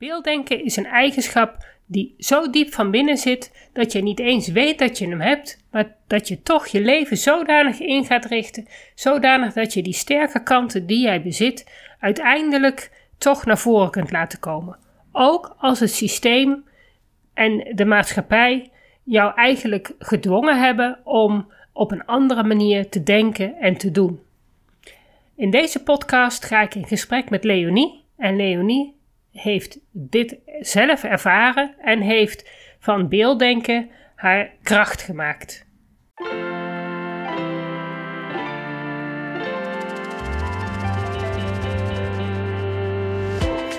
Beelddenken is een eigenschap die zo diep van binnen zit dat je niet eens weet dat je hem hebt, maar dat je toch je leven zodanig in gaat richten, zodanig dat je die sterke kanten die jij bezit uiteindelijk toch naar voren kunt laten komen. Ook als het systeem en de maatschappij jou eigenlijk gedwongen hebben om op een andere manier te denken en te doen. In deze podcast ga ik in gesprek met Leonie en Leonie heeft dit zelf ervaren en heeft van beelddenken haar kracht gemaakt.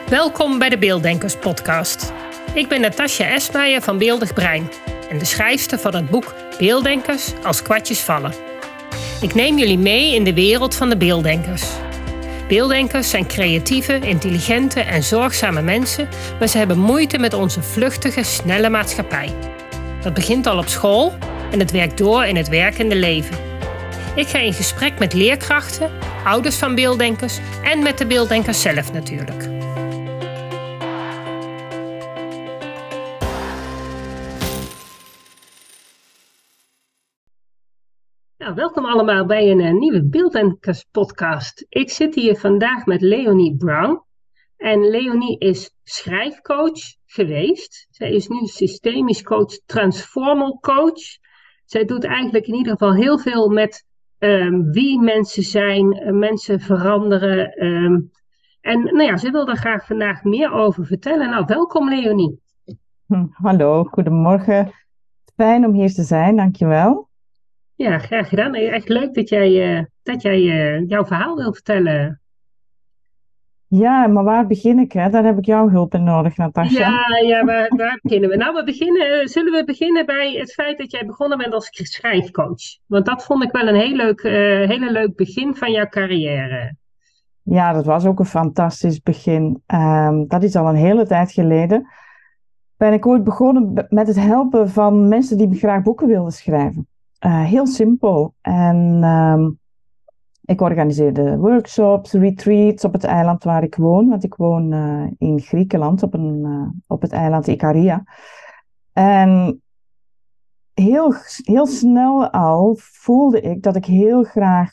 Welkom bij de Beelddenkers Podcast. Ik ben Natasja Esmeijer van Beeldig Brein en de schrijfster van het boek Beelddenkers als kwartjes vallen. Ik neem jullie mee in de wereld van de beelddenkers. Beelddenkers zijn creatieve, intelligente en zorgzame mensen, maar ze hebben moeite met onze vluchtige, snelle maatschappij. Dat begint al op school en het werkt door in het werkende leven. Ik ga in gesprek met leerkrachten, ouders van beelddenkers en met de beelddenkers zelf natuurlijk. Nou, welkom allemaal bij een, uh, nieuwe Beelddenkers podcast. Ik zit hier vandaag met Leonie Brown. En Leonie is schrijfcoach geweest. Zij is nu systemisch coach, transformal coach. Zij doet eigenlijk in ieder geval heel veel met um, wie mensen zijn, uh, mensen veranderen. Um, en nou ja, ze wil daar graag vandaag meer over vertellen. Nou, welkom Leonie. Hm, hallo, goedemorgen. Fijn om hier te zijn, dankjewel. Ja, graag gedaan. Echt leuk dat jij, uh, dat jij uh, jouw verhaal wil vertellen. Ja, maar waar begin ik? Hè? Daar heb ik jouw hulp in nodig, Natasja. Ja, ja waar, waar beginnen we? Nou, we beginnen, eh, zullen we beginnen bij het feit dat jij begonnen bent als schrijfcoach? Want dat vond ik wel een heel leuk, uh, hele leuk begin van jouw carrière. Ja, dat was ook een fantastisch begin. Um, dat is al een hele tijd geleden. Ben ik ooit begonnen met het helpen van mensen die graag boeken wilden schrijven. Uh, heel simpel. En um, ik organiseerde workshops, retreats op het eiland waar ik woon. Want ik woon uh, in Griekenland op, een, uh, op het eiland Ikaria. En heel, heel snel al voelde ik dat ik heel graag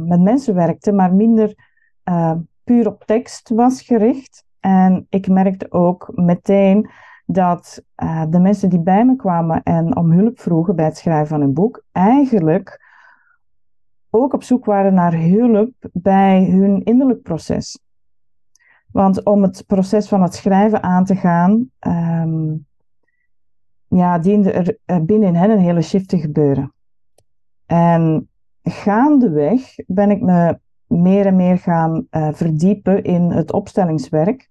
met mensen werkte, maar minder puur op tekst was gericht. En ik merkte ook meteen dat uh, de mensen die bij me kwamen en om hulp vroegen bij het schrijven van een boek, eigenlijk ook op zoek waren naar hulp bij hun innerlijk proces. Want om het proces van het schrijven aan te gaan, um, ja, diende er binnen hen een hele shift te gebeuren. En gaandeweg ben ik me meer en meer gaan uh, verdiepen in het opstellingswerk.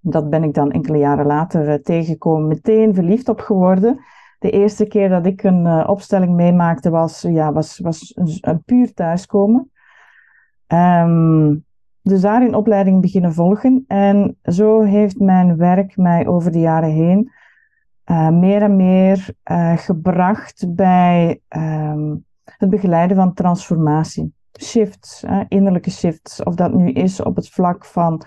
Dat ben ik dan enkele jaren later uh, tegengekomen, meteen verliefd op geworden. De eerste keer dat ik een uh, opstelling meemaakte was, ja, was, was een, puur thuiskomen. Um, dus daar in opleiding beginnen volgen. En zo heeft mijn werk mij over de jaren heen uh, meer en meer gebracht bij um, het begeleiden van transformatie. Shifts, innerlijke shifts. Of dat nu is op het vlak van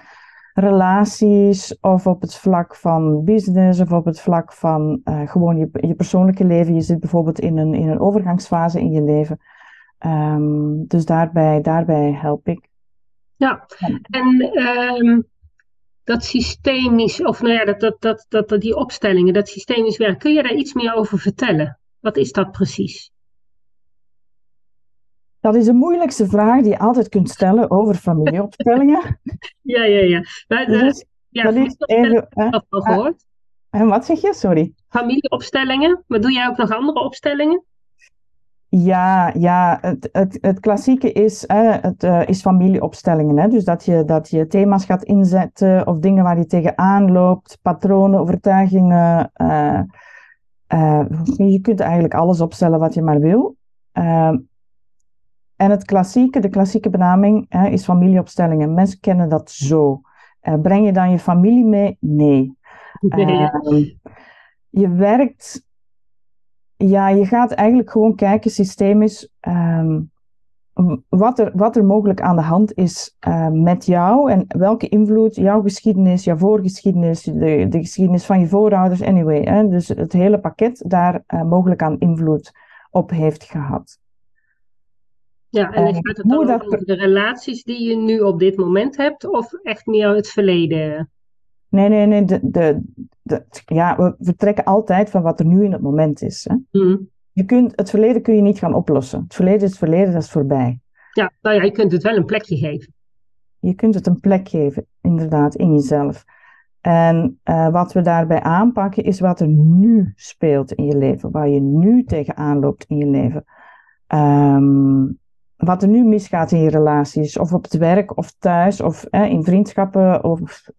relaties of op het vlak van business of op het vlak van uh, gewoon je, je persoonlijke leven. Je zit bijvoorbeeld in een, in een overgangsfase in je leven. Um, dus daarbij, daarbij help ik. Ja, en um, dat systemisch, of nou ja, dat, dat, dat, dat, dat, die opstellingen, dat systemisch werk, kun je daar iets meer over vertellen? Wat is dat precies? Dat is de moeilijkste vraag die je altijd kunt stellen over familieopstellingen. ja, ja, ja. Maar, dus, ja, dat is even, dat al gehoord. En wat zeg je? Sorry. Familieopstellingen. Maar doe jij ook nog andere opstellingen? Ja, ja het, het, het klassieke is, hè, het, uh, is familieopstellingen. Hè? Dus dat je, dat je thema's gaat inzetten of dingen waar je tegenaan loopt, patronen, overtuigingen. Uh, uh, je kunt eigenlijk alles opstellen wat je maar wil. En het klassieke, de klassieke benaming hè, is familieopstellingen. Mensen kennen dat zo. Uh, breng je dan je familie mee? Nee. Uh, je werkt, ja, je gaat eigenlijk gewoon kijken systemisch. Um, wat er, wat er mogelijk aan de hand is uh, met jou en welke invloed jouw geschiedenis, jouw voorgeschiedenis, de, de geschiedenis van je voorouders, anyway. Hè, dus het hele pakket daar uh, mogelijk aan invloed op heeft gehad. Ja, en gaat het dan dat... over de relaties die je nu op dit moment hebt, of echt meer het verleden? Nee, nee, nee. De, de, de, ja, we vertrekken altijd van wat er nu in het moment is. Hè? Mm. Je kunt, het verleden kun je niet gaan oplossen. Het verleden is het verleden, dat is voorbij. Ja, nou ja, je kunt het wel een plekje geven. Je kunt het een plek geven, inderdaad, in jezelf. En uh, wat we daarbij aanpakken is wat er nu speelt in je leven, waar je nu tegenaan loopt in je leven. Um, wat er nu misgaat in je relaties, of op het werk of thuis of in vriendschappen, of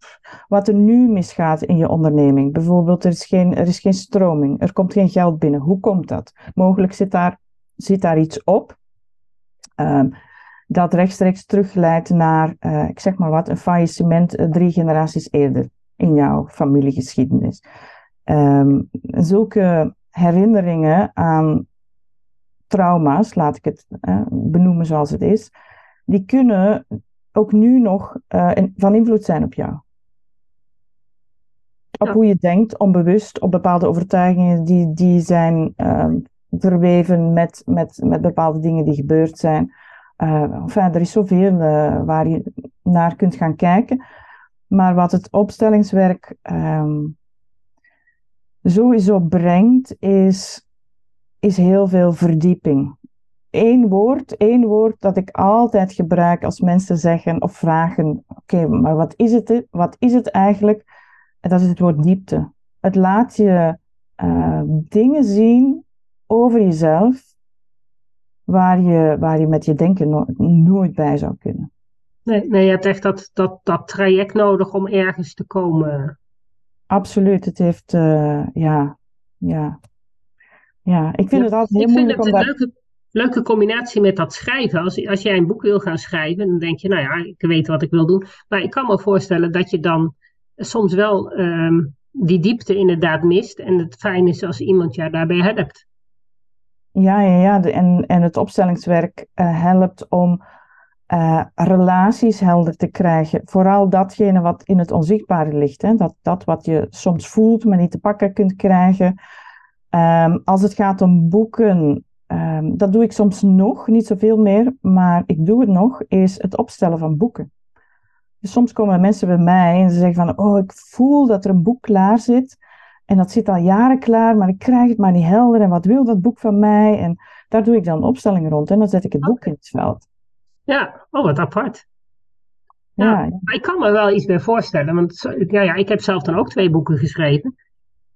wat er nu misgaat in je onderneming. Bijvoorbeeld, er is, geen, er is geen stroming, er komt geen geld binnen. Hoe komt dat? Mogelijk zit daar, zit daar iets op um, dat rechtstreeks terugleidt naar, uh, ik zeg maar wat, een faillissement uh, drie generaties eerder in jouw familiegeschiedenis. Um, zulke herinneringen aan trauma's, laat ik het benoemen zoals het is, die kunnen ook nu nog uh, van invloed zijn op jou. Op hoe je denkt, onbewust, op bepaalde overtuigingen die, die zijn uh, verweven met, met, met bepaalde dingen die gebeurd zijn. Uh, enfin, er is zoveel waar je naar kunt gaan kijken. Maar wat het opstellingswerk um, sowieso brengt, is is heel veel verdieping. Eén woord, één woord dat ik altijd gebruik als mensen zeggen of vragen: Oké, maar wat is, het, wat is het eigenlijk? En dat is het woord diepte. Het laat je uh, dingen zien over jezelf waar je, waar je met je denken no nooit bij zou kunnen. Nee, nee, je hebt echt dat, dat, dat traject nodig om ergens te komen. Absoluut. Het heeft, uh, ja, ja, ja, ik vind het altijd heel moeilijk. Ik vind het een leuke, leuke combinatie met dat schrijven. Als, als jij een boek wil gaan schrijven, dan denk je, nou ja, ik weet wat ik wil doen. Maar ik kan me voorstellen dat je dan soms wel um, die diepte inderdaad mist. En het fijn is als iemand jou daarbij helpt. Ja, ja, ja. En, en het opstellingswerk uh, helpt om uh, relaties helder te krijgen. Vooral datgene wat in het onzichtbare ligt. Hè? Dat, dat wat je soms voelt, maar niet te pakken kunt krijgen. Um, als het gaat om boeken, um, dat doe ik soms nog, niet zoveel meer, maar ik doe het nog, is het opstellen van boeken. Dus soms komen mensen bij mij en ze zeggen van, oh, ik voel dat er een boek klaar zit. En dat zit al jaren klaar, maar ik krijg het maar niet helder. En wat wil dat boek van mij? En daar doe ik dan een opstelling rond en dan zet ik het boek in het veld. Ja, oh, wat apart. Ja, ja. ik kan me wel iets bij voorstellen, want ja, ja, ik heb zelf dan ook twee boeken geschreven.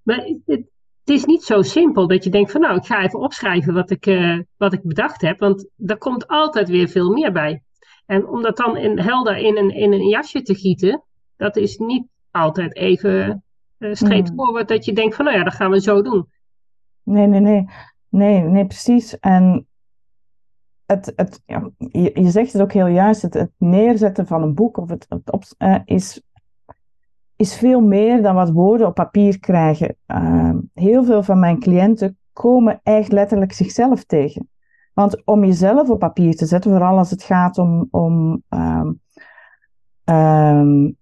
Maar het, het is niet zo simpel dat je denkt van nou, ik ga even opschrijven wat ik, uh, wat ik bedacht heb, want er komt altijd weer veel meer bij. En om dat dan in, helder in een, in een jasje te gieten, dat is niet altijd even uh, straightforward dat je denkt van nou ja, dat gaan we zo doen. Nee, nee, nee. Nee, nee, precies. En het, het, ja, je, je zegt het ook heel juist, het, het neerzetten van een boek of het, het op, uh, is is veel meer dan wat woorden op papier krijgen. Uh, heel veel van mijn cliënten komen echt letterlijk zichzelf tegen. Want om jezelf op papier te zetten, vooral als het gaat om, om, um, um,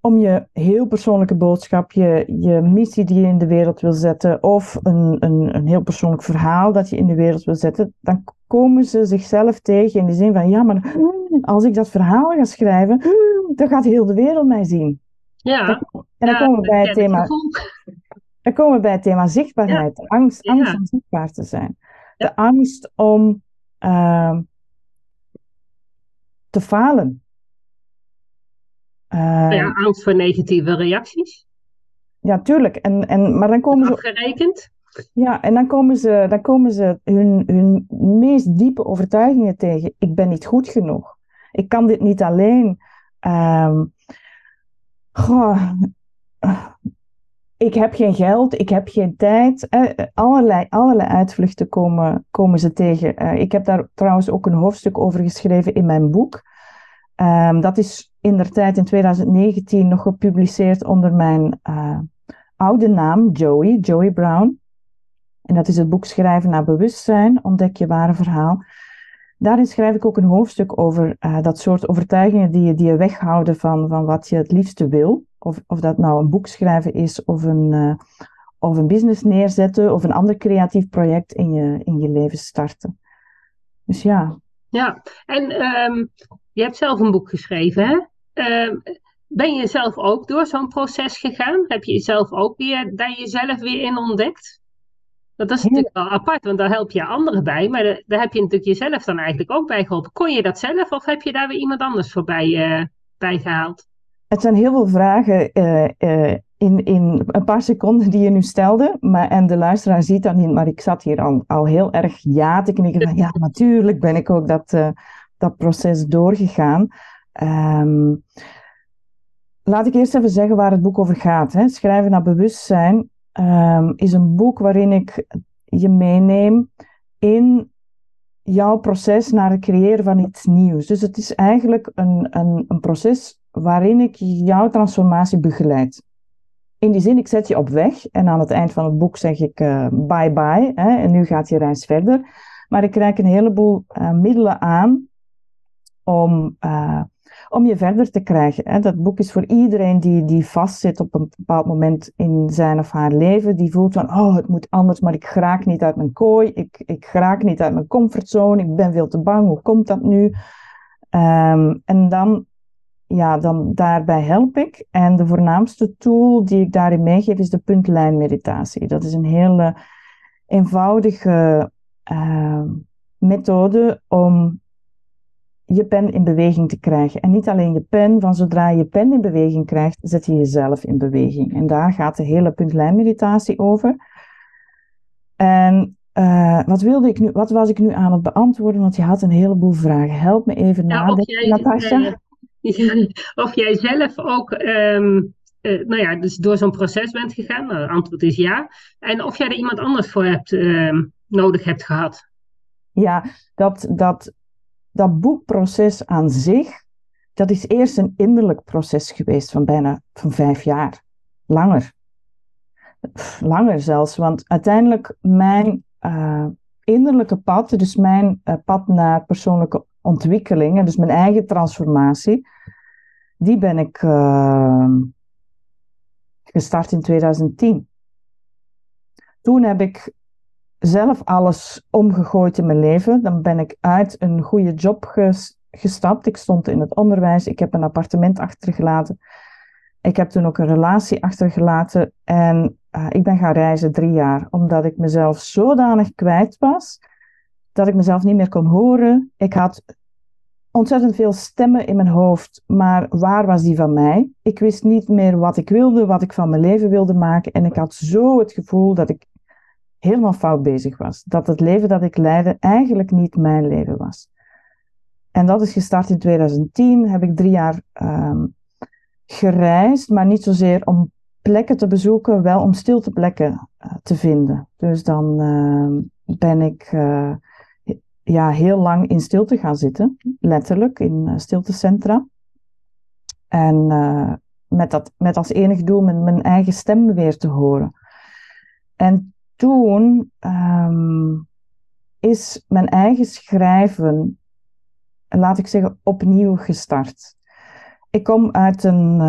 om je heel persoonlijke boodschap, je, je missie die je in de wereld wil zetten, of een, een, een heel persoonlijk verhaal dat je in de wereld wil zetten, dan komen ze zichzelf tegen in de zin van, ja, maar als ik dat verhaal ga schrijven, dan gaat heel de wereld mij zien. Ja. En dan komen we bij het thema. Dan komen we bij het thema zichtbaarheid. Angst, angst om zichtbaar te zijn. De angst om uh, te falen. Uh, ja, angst voor negatieve reacties. Ja, tuurlijk. En, en, maar dan komen ze. Afgerekend. Ja, en dan komen ze, dan komen ze hun, hun meest diepe overtuigingen tegen. Ik ben niet goed genoeg. Ik kan dit niet alleen. Uh, Goh, ik heb geen geld, ik heb geen tijd. Eh, allerlei, allerlei uitvluchten komen, komen ze tegen. Eh, ik heb daar trouwens ook een hoofdstuk over geschreven in mijn boek. Um, dat is in der tijd in 2019 nog gepubliceerd onder mijn oude naam, Joey, Joey Brown. En dat is het boek Schrijven naar Bewustzijn, ontdek je ware verhaal. Daarin schrijf ik ook een hoofdstuk over uh, dat soort overtuigingen die je, die je weghouden van, van wat je het liefste wil. Of, of dat nou een boek schrijven is, of een, uh, of een business neerzetten, of een ander creatief project in je, in je leven starten. Dus ja. Ja, en um, je hebt zelf een boek geschreven, hè? Uh, ben je zelf ook door zo'n proces gegaan? Heb je jezelf ook weer, daar jezelf weer in ontdekt? Dat is natuurlijk wel apart, want daar help je anderen bij. Maar daar heb je natuurlijk jezelf dan eigenlijk ook bij geholpen. Kon je dat zelf of heb je daar weer iemand anders voorbij uh, bij gehaald? Het zijn heel veel vragen uh, uh, in, in een paar seconden die je nu stelde. Maar, en de luisteraar ziet dat niet, maar ik zat hier al, al heel erg ja te knikken. Van, ja, natuurlijk ben ik ook dat, dat proces doorgegaan. Um, laat ik eerst even zeggen waar het boek over gaat. Hè. Schrijven naar bewustzijn um, is een boek waarin ik je meeneem in jouw proces naar het creëren van iets nieuws. Dus het is eigenlijk een, een, een proces waarin ik jouw transformatie begeleid. In die zin, ik zet je op weg en aan het eind van het boek zeg ik uh, bye bye en nu gaat je reis verder. Maar ik reik een heleboel uh, middelen aan om uh, om je verder te krijgen. Dat boek is voor iedereen die, die vastzit op een bepaald moment in zijn of haar leven. Die voelt van, oh, het moet anders, maar ik graak niet uit mijn kooi. Ik, ik graak niet uit mijn comfortzone. Ik ben veel te bang. Hoe komt dat nu? Um, en dan, ja, dan daarbij help ik. En de voornaamste tool die ik daarin meegeef is de puntlijnmeditatie. Dat is een hele eenvoudige uh, methode om je pen in beweging te krijgen. En niet alleen je pen, van zodra je pen in beweging krijgt, zet je jezelf in beweging. En daar gaat de hele puntlijnmeditatie over. En uh, wat, wilde ik nu, wat was ik nu aan het beantwoorden? Want je had een heleboel vragen. Help me even nadenken, Natasja. Uh, of jij zelf ook um, uh, nou ja, dus door zo'n proces bent gegaan. Nou, het antwoord is ja. En of jij er iemand anders voor hebt, ehm, nodig hebt gehad. Ja, dat, dat dat boekproces aan zich, dat is eerst een innerlijk proces geweest van bijna van vijf jaar. Langer. langer zelfs, want uiteindelijk mijn uh, innerlijke pad, dus mijn uh, pad naar persoonlijke ontwikkeling, en dus mijn eigen transformatie, die ben ik uh, gestart in 2010. Toen heb ik zelf alles omgegooid in mijn leven. Dan ben ik uit een goede job gestapt. Ik stond in het onderwijs. Ik heb een appartement achtergelaten. Ik heb toen ook een relatie achtergelaten. En uh, ik ben gaan reizen drie jaar. Omdat ik mezelf zodanig kwijt was. Dat ik mezelf niet meer kon horen. Ik had ontzettend veel stemmen in mijn hoofd. Maar waar was die van mij? Ik wist niet meer wat ik wilde, wat ik van mijn leven wilde maken. En ik had zo het gevoel dat ik helemaal fout bezig was. Dat het leven dat ik leidde eigenlijk niet mijn leven was. En dat is gestart in 2010. Heb ik drie jaar um, gereisd, maar niet zozeer om plekken te bezoeken, wel om stilteplekken uh, te vinden. Dus dan uh, ben ik uh, ja, heel lang in stilte gaan zitten, letterlijk in uh, stiltecentra. En met, dat, met als enig doel mijn, mijn eigen stem weer te horen. En toen um, is mijn eigen schrijven, laat ik zeggen, opnieuw gestart. Ik kom uit een,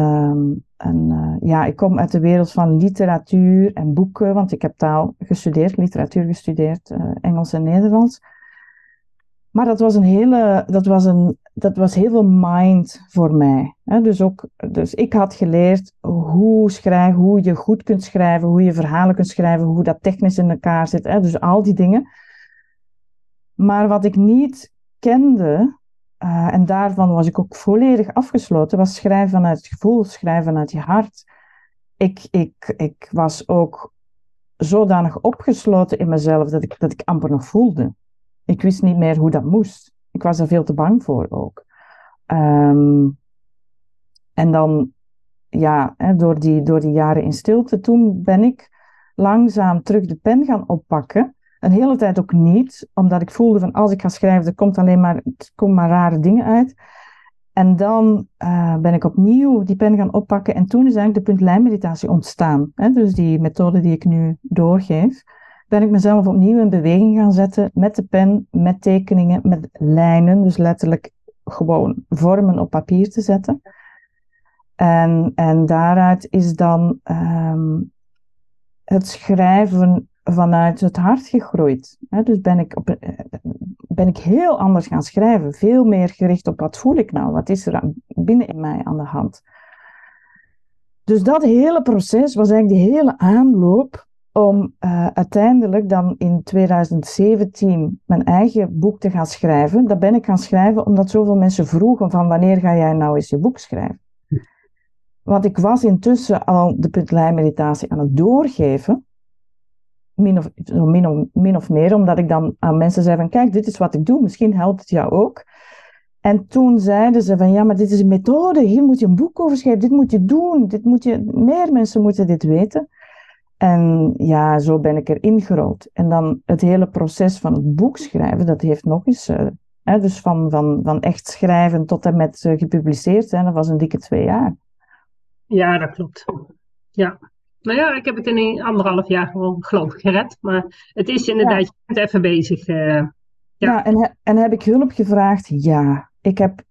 een uh, ja, ik kom uit de wereld van literatuur en boeken, want ik heb taal gestudeerd, literatuur gestudeerd, uh, Engels en Nederlands. Maar dat was een hele, dat was een, dat was heel veel mind voor mij. Dus, ook, dus ik had geleerd hoe schrijven, hoe je goed kunt schrijven, hoe je verhalen kunt schrijven, hoe dat technisch in elkaar zit. Dus al die dingen. Maar wat ik niet kende, uh, en daarvan was ik ook volledig afgesloten, was schrijven vanuit het gevoel, schrijven vanuit je hart. Ik, ik, ik was ook zodanig opgesloten in mezelf dat ik, dat ik amper nog voelde. Ik wist niet meer hoe dat moest. Ik was er veel te bang voor ook. Um, en dan, ja, hè, door, die, door die jaren in stilte, toen ben ik langzaam terug de pen gaan oppakken. Een hele tijd ook niet, omdat ik voelde van als ik ga schrijven, er komt alleen maar, komen maar rare dingen uit. En dan uh, ben ik opnieuw die pen gaan oppakken en toen is eigenlijk de puntlijnmeditatie ontstaan. Hè? Dus die methode die ik nu doorgeef ben ik mezelf opnieuw in beweging gaan zetten met de pen, met tekeningen, met lijnen, dus letterlijk gewoon vormen op papier te zetten. En, en daaruit is dan ehm, het schrijven vanuit het hart gegroeid. dus ben ik, op, eh, ben ik heel anders gaan schrijven. Veel meer gericht op wat voel ik nou? Wat is er binnen in mij aan de hand? Dus dat hele proces was eigenlijk die hele aanloop om uh, uiteindelijk dan in 2017 mijn eigen boek te gaan schrijven. Dat ben ik gaan schrijven omdat zoveel mensen vroegen van wanneer ga jij nou eens je boek schrijven? Want ik was intussen al de puntlijnmeditatie aan het doorgeven. Min of, min, of, min of meer, omdat ik dan aan mensen zei van kijk, dit is wat ik doe, misschien helpt het jou ook. En toen zeiden ze van ja, maar dit is een methode, hier moet je een boek over schrijven, dit moet je doen, dit moet je, meer mensen moeten dit weten. En ja, zo ben ik erin gerold. En dan het hele proces van het boek schrijven, dat heeft nog eens, uh, hè, dus van, van, van echt schrijven tot en met uh, gepubliceerd zijn, dat was een dikke twee jaar. Ja, dat klopt. Ja. Nou ja, ik heb het in anderhalf jaar gewoon, geloof ik, gered. Maar het is inderdaad, je bent even bezig. Uh, ja, ja en, en heb ik hulp gevraagd? Ja. Ik heb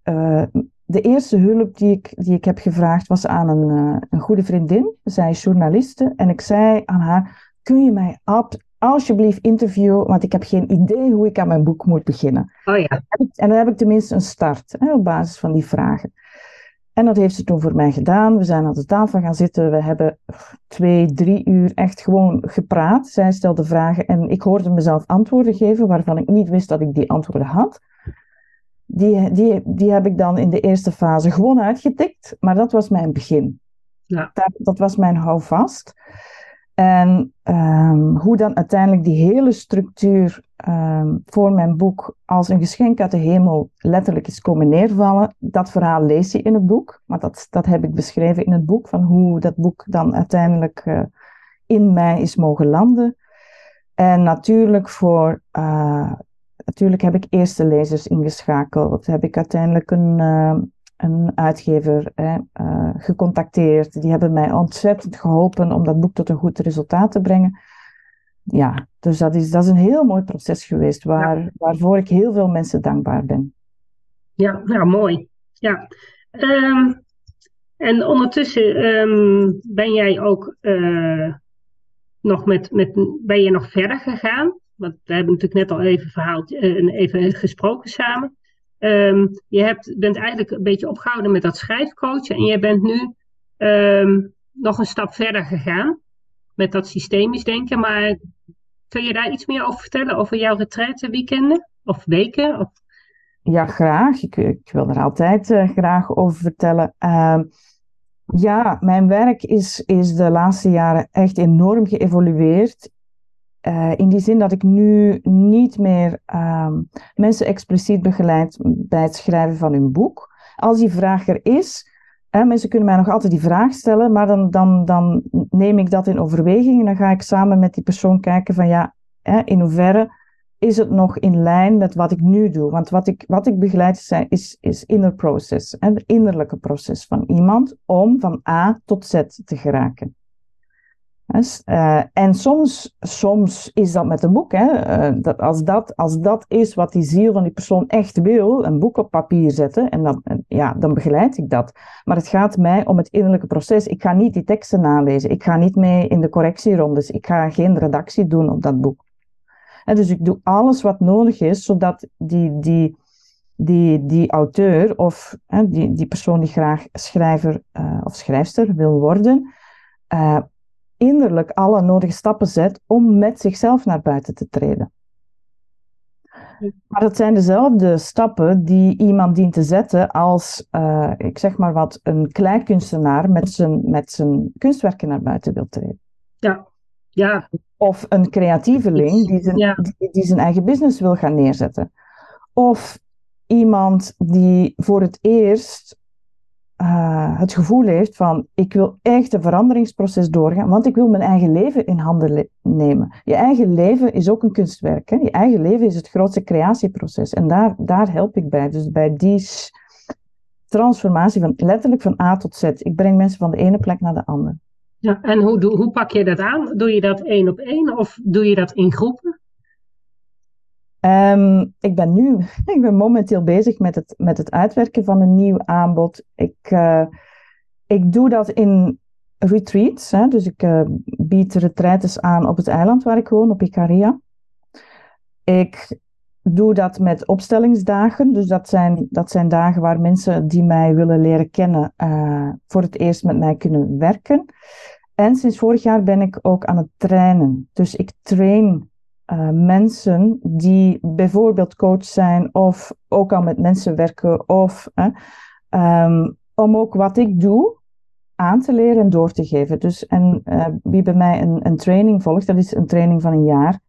de eerste hulp die ik, die ik heb gevraagd was aan een, uh, een goede vriendin. Zij is journaliste. En ik zei aan haar, kun je mij alsjeblieft interviewen? Want ik heb geen idee hoe ik aan mijn boek moet beginnen. Oh ja. En dan heb ik tenminste een start hè, op basis van die vragen. En dat heeft ze toen voor mij gedaan. We zijn aan de tafel gaan zitten. We hebben twee, drie uur echt gewoon gepraat. Zij stelde vragen en ik hoorde mezelf antwoorden geven waarvan ik niet wist dat ik die antwoorden had die, die, die heb ik dan in de eerste fase gewoon uitgetikt, maar dat was mijn begin. Ja. Dat, dat was mijn houvast. En um, hoe dan uiteindelijk die hele structuur um, voor mijn boek als een geschenk uit de hemel letterlijk is komen neervallen, dat verhaal lees je in het boek. Maar dat, dat heb ik beschreven in het boek, van hoe dat boek dan uiteindelijk uh, in mij is mogen landen. En natuurlijk voor uh, natuurlijk heb ik eerste lezers ingeschakeld. Heb ik uiteindelijk een, uh, een uitgever uh, gecontacteerd. Die hebben mij ontzettend geholpen om dat boek tot een goed resultaat te brengen. Ja, dus dat is, dat is een heel mooi proces geweest, waar, waarvoor ik heel veel mensen dankbaar ben. Ja, nou mooi. Ja. Um, en ondertussen um, ben jij ook uh, nog met, met, ben je nog verder gegaan? Want we hebben natuurlijk net al even, verhaald, uh, even gesproken samen. Um, je hebt, bent eigenlijk een beetje opgehouden met dat schrijfcoachen en je bent nu um, nog een stap verder gegaan met dat systemisch denken. Maar kun je daar iets meer over vertellen, over jouw retraite weekenden of weken? Of... Ja, graag. Ik, ik, wil er altijd uh, graag over vertellen. Uh, ja, mijn werk is, is de laatste jaren echt enorm geëvolueerd. Uh, in die zin dat ik nu niet meer uh, mensen expliciet begeleid bij het schrijven van hun boek. Als die vraag er is, hè, mensen kunnen mij nog altijd die vraag stellen, maar dan, dan, dan neem ik dat in overweging en dan ga ik samen met die persoon kijken van ja, hè, in hoeverre is het nog in lijn met wat ik nu doe? Want wat ik, wat ik begeleid is, is inner process, het innerlijke proces van iemand om van A tot Z te geraken. Uh, en soms, soms is dat met een boek. Hè? Uh, dat als, dat, als dat is wat die ziel van die persoon echt wil, een boek op papier zetten, en dan, ja, dan begeleid ik dat. Maar het gaat mij om het innerlijke proces. Ik ga niet die teksten nalezen. Ik ga niet mee in de correctierondes. Ik ga geen redactie doen op dat boek. En dus ik doe alles wat nodig is, zodat die, die, die, die auteur of die, die persoon die graag schrijver uh, of schrijfster wil worden, innerlijk alle nodige stappen zet om met zichzelf naar buiten te treden. Maar het zijn dezelfde stappen die iemand dient te zetten als, uh, ik zeg maar wat, een kleinkunstenaar met zijn, met zijn kunstwerken naar buiten wil treden. Ja, ja. Of een creatieveling die zijn, die, die zijn eigen business wil gaan neerzetten. Of iemand die voor het eerst uh, het gevoel heeft van ik wil echt een veranderingsproces doorgaan, want ik wil mijn eigen leven in handen nemen. Je eigen leven is ook een kunstwerk. Hè? Je eigen leven is het grootste creatieproces. En daar, daar help ik bij. Dus bij die transformatie van letterlijk van A tot Z. Ik breng mensen van de ene plek naar de andere. Ja, en hoe, hoe pak je dat aan? Doe je dat één op één of doe je dat in groepen? Ehm, ik ben nu, ik ben momenteel bezig met het, met het uitwerken van een nieuw aanbod. Ik, uh, ik doe dat in retreats, hè, dus ik uh, bied retraites aan op het eiland waar ik woon, op Icaria. Ik doe dat met opstellingsdagen, dus dat zijn, dat zijn dagen waar mensen die mij willen leren kennen uh, voor het eerst met mij kunnen werken. En sinds vorig jaar ben ik ook aan het trainen. Dus ik train uh, mensen die bijvoorbeeld coach zijn of ook al met mensen werken of um, om ook wat ik doe aan te leren en door te geven. Dus en uh, wie bij mij een, een training volgt, dat is een training van een jaar,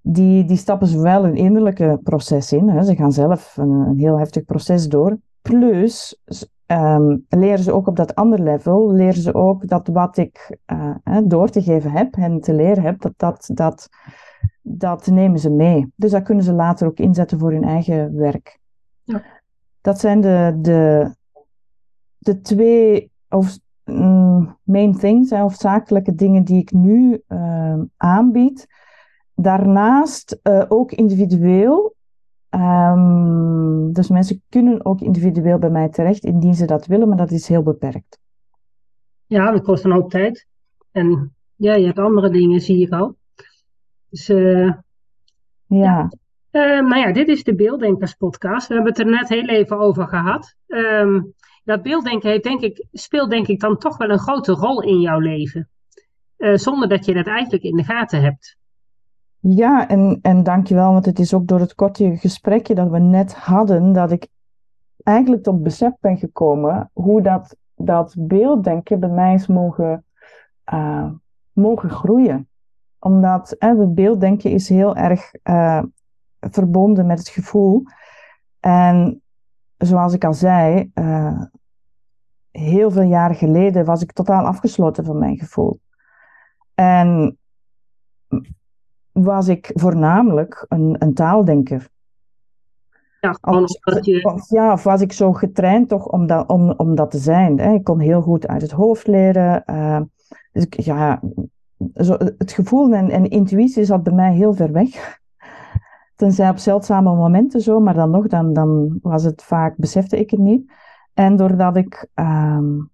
die, die stappen zowel een innerlijke proces in, hè, ze gaan zelf een, een heel heftig proces door, plus um, leren ze ook op dat andere level, leren ze ook dat wat ik uh, door te geven heb en te leren heb, dat, dat, dat, dat nemen ze mee. Dus dat kunnen ze later ook inzetten voor hun eigen werk. Ja. Dat zijn de, de, de twee of, mm, main things, hè, hoofdzakelijke dingen die ik nu uh, aanbied. Daarnaast uh, ook individueel Um, dus mensen kunnen ook individueel bij mij terecht indien ze dat willen, maar dat is heel beperkt. Ja, dat kost een hoop tijd. En ja, je hebt andere dingen, zie ik al. Dus uh, ja. Nou ja, dit is de Beelddenkers podcast. We hebben het er net heel even over gehad. Um, dat beelddenken heeft, denk ik, speelt denk ik dan toch wel een grote rol in jouw leven. Uh, zonder dat je dat eigenlijk in de gaten hebt. Ja, en, en dankjewel, want het is ook door het korte gesprekje dat we net hadden, dat ik eigenlijk tot besef ben gekomen hoe dat, dat beelddenken bij mij is mogen, uh, mogen groeien. Omdat uh, het beelddenken is heel erg uh, verbonden met het gevoel. En zoals ik al zei, heel veel jaren geleden was ik totaal afgesloten van mijn gevoel. En was ik voornamelijk een, een taaldenker. Ja, of, je... ja, of was ik zo getraind toch om dat, om, om dat te zijn. Hè? Ik kon heel goed uit het hoofd leren. Uh, dus ik, ja, het gevoel en, en intuïtie zat bij mij heel ver weg. Tenzij op zeldzame momenten zo, maar dan nog, dan, dan was het vaak, besefte ik het niet. En doordat ik um,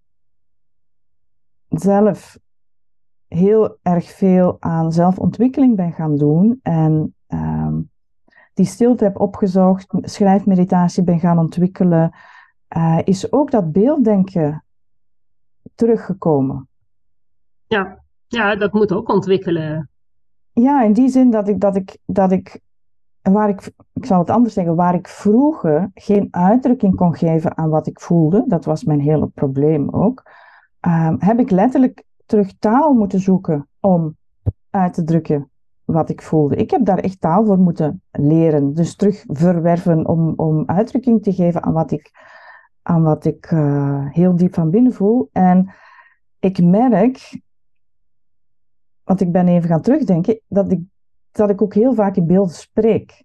zelf heel erg veel aan zelfontwikkeling ben gaan doen en um, die stilte heb opgezocht, schrijfmeditatie ben gaan ontwikkelen, uh, is ook dat beelddenken teruggekomen. Ja, ja, dat moet ook ontwikkelen. Ja, in die zin dat ik, dat ik, dat ik waar ik, ik zal het anders zeggen, waar ik vroeger geen uitdrukking kon geven aan wat ik voelde, dat was mijn hele probleem ook, um, heb ik letterlijk terug taal moeten zoeken om uit te drukken wat ik voelde. Ik heb daar echt taal voor moeten leren. Dus terug verwerven om, om uitdrukking te geven aan wat ik, aan wat ik uh, heel diep van binnen voel. En ik merk, want ik ben even gaan terugdenken, dat ik, dat ik ook heel vaak in beelden spreek.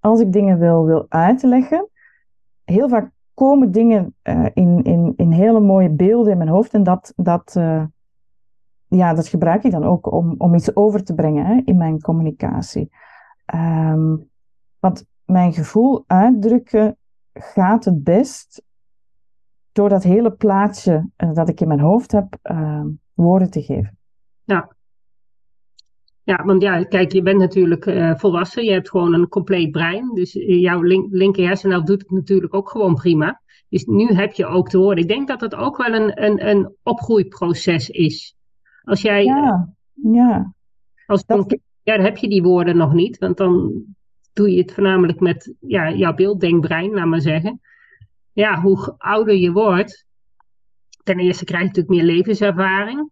Als ik dingen wil, wil uitleggen, heel vaak komen dingen uh, in, in, in hele mooie beelden in mijn hoofd en dat, dat, uh, ja, dat gebruik ik dan ook om, om iets over te brengen hè, in mijn communicatie. Um, want mijn gevoel uitdrukken gaat het best door dat hele plaatje uh, dat ik in mijn hoofd heb woorden te geven. Ja. Ja, want ja, kijk, je bent natuurlijk uh, volwassen. Je hebt gewoon een compleet brein. Dus jouw link linker hersenhelft doet het natuurlijk ook gewoon prima. Dus nu heb je ook de woorden. Ik denk dat het ook wel een, een, een opgroeiproces is. Als jij. Ja, ja. Als dat... ja, dan heb je die woorden nog niet, want dan doe je het voornamelijk met ja, jouw beelddenkbrein, laat maar zeggen. Ja, hoe ouder je wordt, ten eerste krijg je natuurlijk meer levenservaring.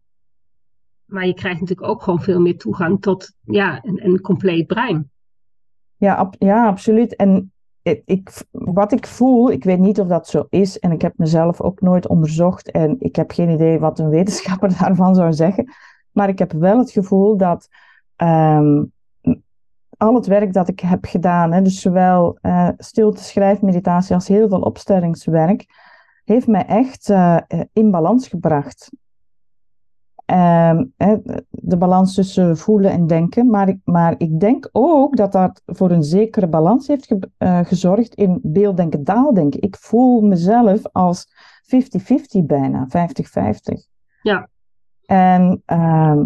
Maar je krijgt natuurlijk ook gewoon veel meer toegang tot ja, een, een compleet brein. Ja, ja, absoluut. En ik, wat ik voel, ik weet niet of dat zo is en ik heb mezelf ook nooit onderzocht en ik heb geen idee wat een wetenschapper daarvan zou zeggen, maar ik heb wel het gevoel dat um, al het werk dat ik heb gedaan, hè, dus zowel uh, stilte, schrijfmeditatie als heel veel opstellingswerk, heeft mij echt uh, in balans gebracht. Ehm, de balans tussen voelen en denken. Maar ik, maar ik denk ook dat dat voor een zekere balans heeft eh, gezorgd in beelddenken, taaldenken. Ik voel mezelf als 50-50 bijna, 50-50. Ja. En ehm,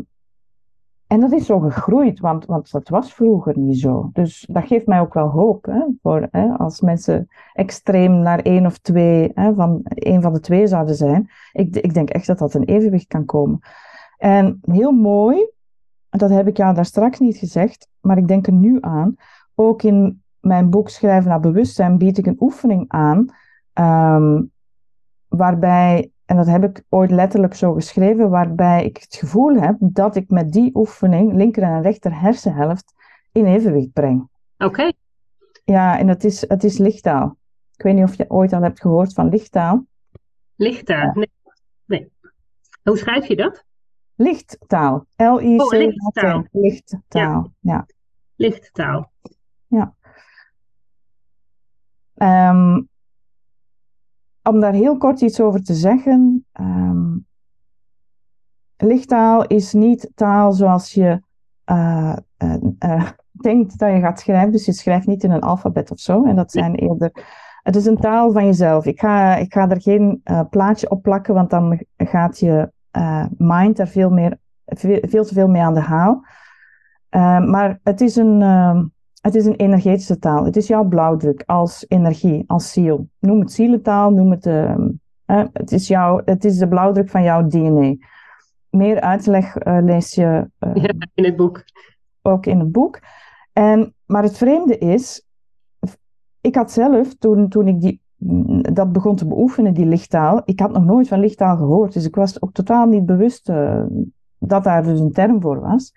en dat is zo gegroeid, want, want dat was vroeger niet zo. Dus dat geeft mij ook wel hoop. Hè, voor, hè, als mensen extreem naar één of twee, hè, van één van de twee zouden zijn. Ik, ik denk echt dat dat een evenwicht kan komen. En heel mooi, dat heb ik jou daar straks niet gezegd, maar ik denk er nu aan. Ook in mijn boek Schrijven naar Bewustzijn bied ik een oefening aan. Ehm, waarbij en dat heb ik ooit letterlijk zo geschreven, waarbij ik het gevoel heb dat ik met die oefening linker en rechter hersenhelft in evenwicht breng. Oké. Ja, en het is, het is lichttaal. Ik weet niet of je ooit al hebt gehoord van lichttaal. Lichttaal? Nee. nee. Hoe schrijf je dat? Lichttaal. L-I-C-H-T. Oh, lichttaal. Lichttaal, ja. ja. Lichttaal. Ja. Um, om daar heel kort iets over te zeggen. Um, lichttaal is niet taal zoals je uh, uh, uh, denkt dat je gaat schrijven. Dus je schrijft niet in een alfabet of zo. En dat zijn eerder. Het is een taal van jezelf. Ik ga, ik ga er geen plaatje op plakken, want dan gaat je mind er veel, meer, veel, veel te veel mee aan de haal. maar het is een ehm, het is een energetische taal. Het is jouw blauwdruk als energie, als ziel. Noem het zielentaal, noem het... Uh, het, is jouw, het is de blauwdruk van jouw DNA. Meer uitleg uh, lees je... Uh, in het boek. Ook in het boek. En, maar het vreemde is... Ik had zelf, toen, toen ik die, dat begon te beoefenen, die lichttaal... Ik had nog nooit van lichttaal gehoord. Dus ik was ook totaal niet bewust eh, dat daar dus een term voor was...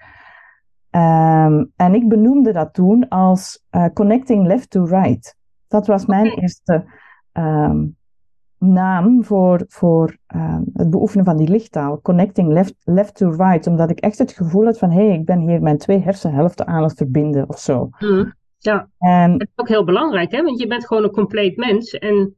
Um, en ik benoemde dat toen als uh, connecting left to right. Dat was mijn eerste um, naam voor, voor um, het beoefenen van die lichttaal. Connecting left, left to right. Omdat ik echt het gevoel had van, hé, hey, ik ben hier mijn twee hersenhelften aan het verbinden of zo. Mm, ja, en, dat is ook heel belangrijk, hè? Want je bent gewoon een compleet mens. En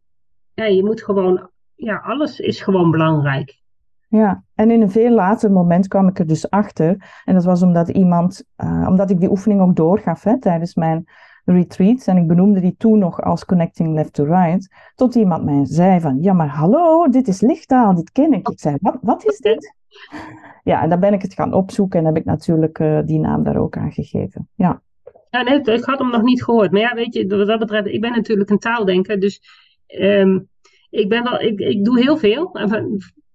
ja, je moet gewoon, ja, alles is gewoon belangrijk. Ja, en in een veel later moment kwam ik er dus achter. En dat was omdat iemand, uh, omdat ik die oefening ook doorgaf hè, tijdens mijn retreats. En ik benoemde die toen nog als Connecting Left to Right. Tot iemand mij zei van, ja maar hallo, dit is lichttaal, dit ken ik. Ik zei, wat, wat is dit? Ja, en dan ben ik het gaan opzoeken en heb ik natuurlijk uh, die naam daar ook aan gegeven. Ja. Ja, nee, ik had hem nog niet gehoord. Maar ja, weet je, wat dat betreft, ik ben natuurlijk een taaldenker. Dus um, ik, ben wel, ik, ik doe heel veel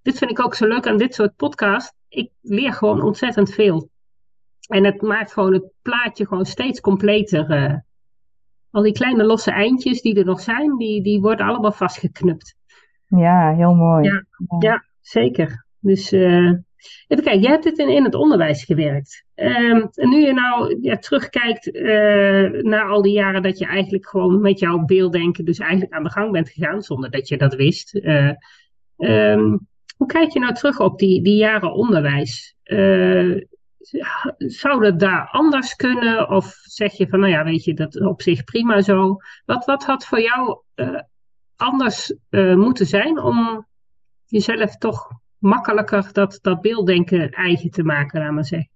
dit vind ik ook zo leuk aan dit soort podcast. Ik leer gewoon ontzettend veel. En het maakt gewoon het plaatje gewoon steeds completer. Uh, al die kleine losse eindjes die er nog zijn, die, die worden allemaal vastgeknupt. Ja, heel mooi. Ja, ja. zeker. Dus uh, even kijken, jij hebt dit in, in het onderwijs gewerkt. Um, en nu je nou ja, terugkijkt uh, naar al die jaren dat je eigenlijk gewoon met jouw beelddenken dus eigenlijk aan de gang bent gegaan, zonder dat je dat wist. Um, hoe kijk je nou terug op die, die jaren onderwijs? Uh, zou dat daar anders kunnen? Of zeg je van, nou ja, weet je, dat op zich prima zo. Wat, wat had voor jou anders moeten zijn om jezelf toch makkelijker dat, dat beelddenken eigen te maken, laat maar zeggen?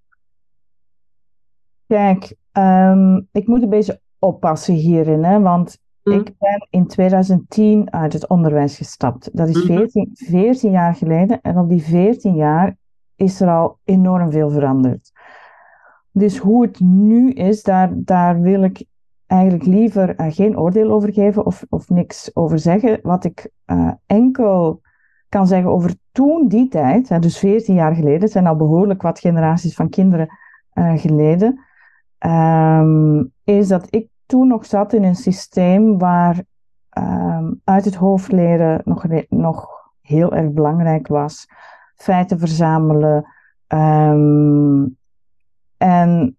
Kijk, um, ik moet een beetje oppassen hierin, hè, want Mm. Ik ben in 2010 uit het onderwijs gestapt. Dat is 14, mhm. 14 jaar geleden. En op die 14 jaar is er al enorm veel veranderd. Dus hoe het nu is, daar, daar wil ik eigenlijk liever uh, geen oordeel over geven of, of niks over zeggen. Wat ik uh, enkel kan zeggen over toen, die tijd, hè, dus 14 jaar geleden, het zijn al behoorlijk wat generaties van kinderen uh, geleden, um, is dat ik toen nog zat in een systeem waar um, uit het hoofd leren nog, nog heel erg belangrijk was. Feiten verzamelen. Um, en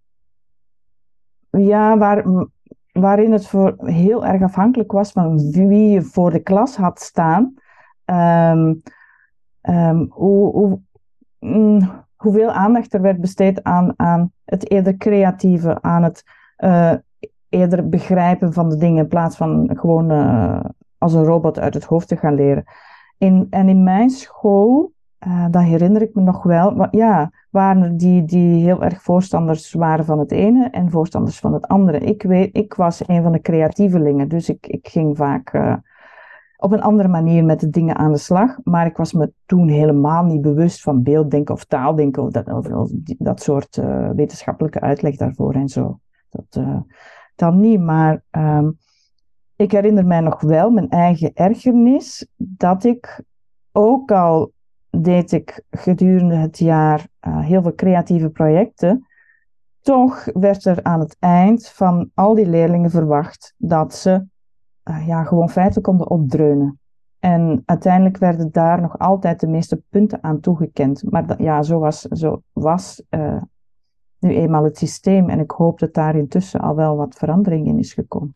ja, waar, waarin het voor heel erg afhankelijk was van wie je voor de klas had staan. Um, hoe, hoe, mm, hoeveel aandacht er werd besteed aan, aan het eerder creatieve, aan het uh, eerder begrijpen van de dingen in plaats van gewoon uh, als een robot uit het hoofd te gaan leren. In, en in mijn school uh, dat herinner ik me nog wel. Maar ja, waren er die, die heel erg voorstanders waren van het ene en voorstanders van het andere. Ik, weet, ik was een van de creatievelingen, dus ik, ik ging vaak op een andere manier met de dingen aan de slag. Maar ik was me toen helemaal niet bewust van beelddenken of taaldenken of dat, dat soort uh, wetenschappelijke uitleg daarvoor en zo. Dat, dan niet, maar um, ik herinner mij nog wel mijn eigen ergernis dat ik ook al deed ik gedurende het jaar uh, heel veel creatieve projecten. Toch werd er aan het eind van al die leerlingen verwacht dat ze uh, ja, gewoon feiten konden opdreunen. En uiteindelijk werden daar nog altijd de meeste punten aan toegekend. Maar ja, zo was, zo was uh, nu eenmaal het systeem. En ik hoop dat daar intussen al wel wat verandering in is gekomen.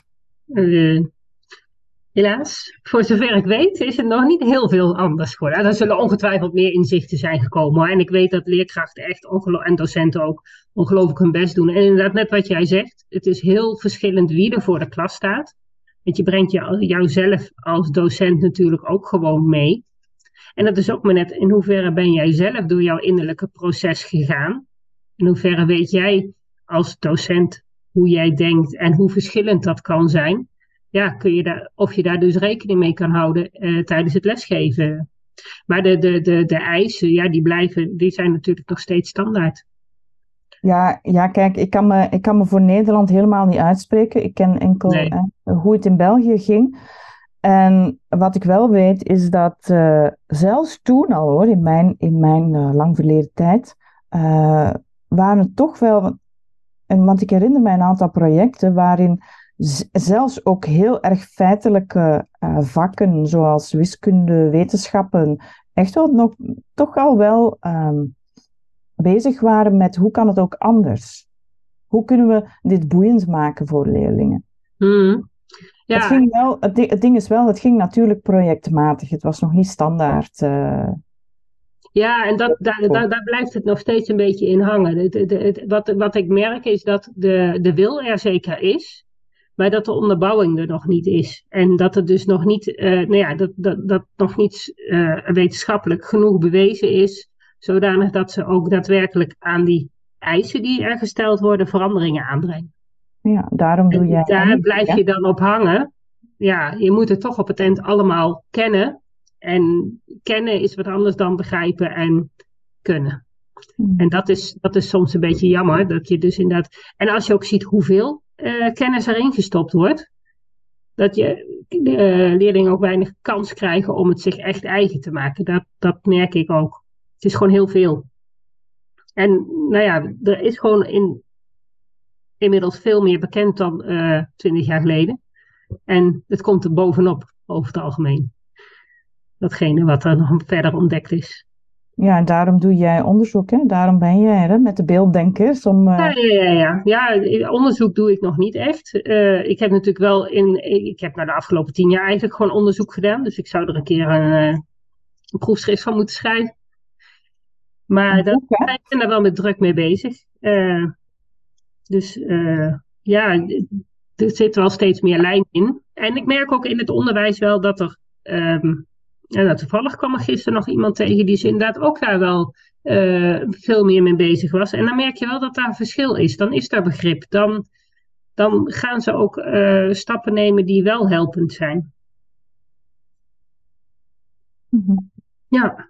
Helaas, voor zover ik weet, is het nog niet heel veel anders geworden. Er zullen ongetwijfeld meer inzichten zijn gekomen. En ik weet dat leerkrachten echt en docenten ook ongelooflijk hun best doen. En inderdaad, net wat jij zegt, het is heel verschillend wie er voor de klas staat. Want je brengt jou, jouzelf als docent natuurlijk ook gewoon mee. En dat is ook maar net in hoeverre ben jij zelf door jouw innerlijke proces gegaan. In hoeverre weet jij als docent hoe jij denkt en hoe verschillend dat kan zijn ja, kun je daar, of je daar dus rekening mee kan houden uh, tijdens het lesgeven. Maar de, de, de, de eisen, ja, die blijven, die zijn natuurlijk nog steeds standaard. Ja, ja kijk, ik kan, me, ik kan me voor Nederland helemaal niet uitspreken. Ik ken enkel eh, hoe het in België ging. En wat ik wel weet is dat uh, zelfs toen al hoor, in mijn, in mijn uh, lang verleden tijd, uh, waren het toch wel. En, want ik herinner me een aantal projecten waarin zelfs ook heel erg feitelijke vakken, zoals wiskunde, wetenschappen, echt wel nog, toch al wel um, bezig waren met hoe kan het ook anders? Hoe kunnen we dit boeiend maken voor leerlingen? Mm. Ja. Het, ging wel, het, het, ding is wel, het ging natuurlijk projectmatig. Het was nog niet standaard. Uh, ja, en dat, daar, daar, daar, blijft het nog steeds een beetje in hangen. Het, het, het, wat, wat ik merk is dat de, de wil er zeker is maar dat de onderbouwing er nog niet is. En dat er dus nog niet, uh, nou ja, dat, dat, dat nog niet uh, wetenschappelijk genoeg bewezen is, zodanig dat ze ook daadwerkelijk aan die eisen die er gesteld worden, veranderingen aanbrengen. Ja, daarom doe jij. Daar blijf je dan op hangen. Ja, je moet het toch op het eind allemaal kennen. En kennen is wat anders dan begrijpen en kunnen. Hmm. En dat is, dat is soms een beetje jammer. Dat je dus inderdaad. En als je ook ziet hoeveel uh, kennis erin gestopt wordt, dat je de uh, leerlingen ook weinig kans krijgen om het zich echt eigen te maken. Dat, dat merk ik ook. Het is gewoon heel veel. En nou ja, er is gewoon in, inmiddels veel meer bekend dan uh, twintig jaar geleden. En het komt er bovenop, over het algemeen. Datgene wat er nog verder ontdekt is. Ja, en daarom doe jij onderzoek, hè? Daarom ben jij er met de beelddenkers. Om, uh... ja, ja, ja, ja, ja. onderzoek doe ik nog niet echt. Uh, ik heb natuurlijk wel in, ik heb naar de afgelopen tien jaar eigenlijk gewoon onderzoek gedaan. Dus ik zou er een keer een, uh, een proefschrift van moeten schrijven. Maar dat, ben daar wel met druk mee bezig. dus ja, er zit wel steeds meer lijn in. En ik merk ook in het onderwijs wel dat er... Um, en nou, toevallig kwam er gisteren nog iemand tegen die ze inderdaad ook daar wel uh, veel meer mee bezig was. En dan merk je wel dat daar een verschil is. Dan is daar begrip. Dan, dan gaan ze ook uh, stappen nemen die wel helpend zijn. Mm-hmm. Ja.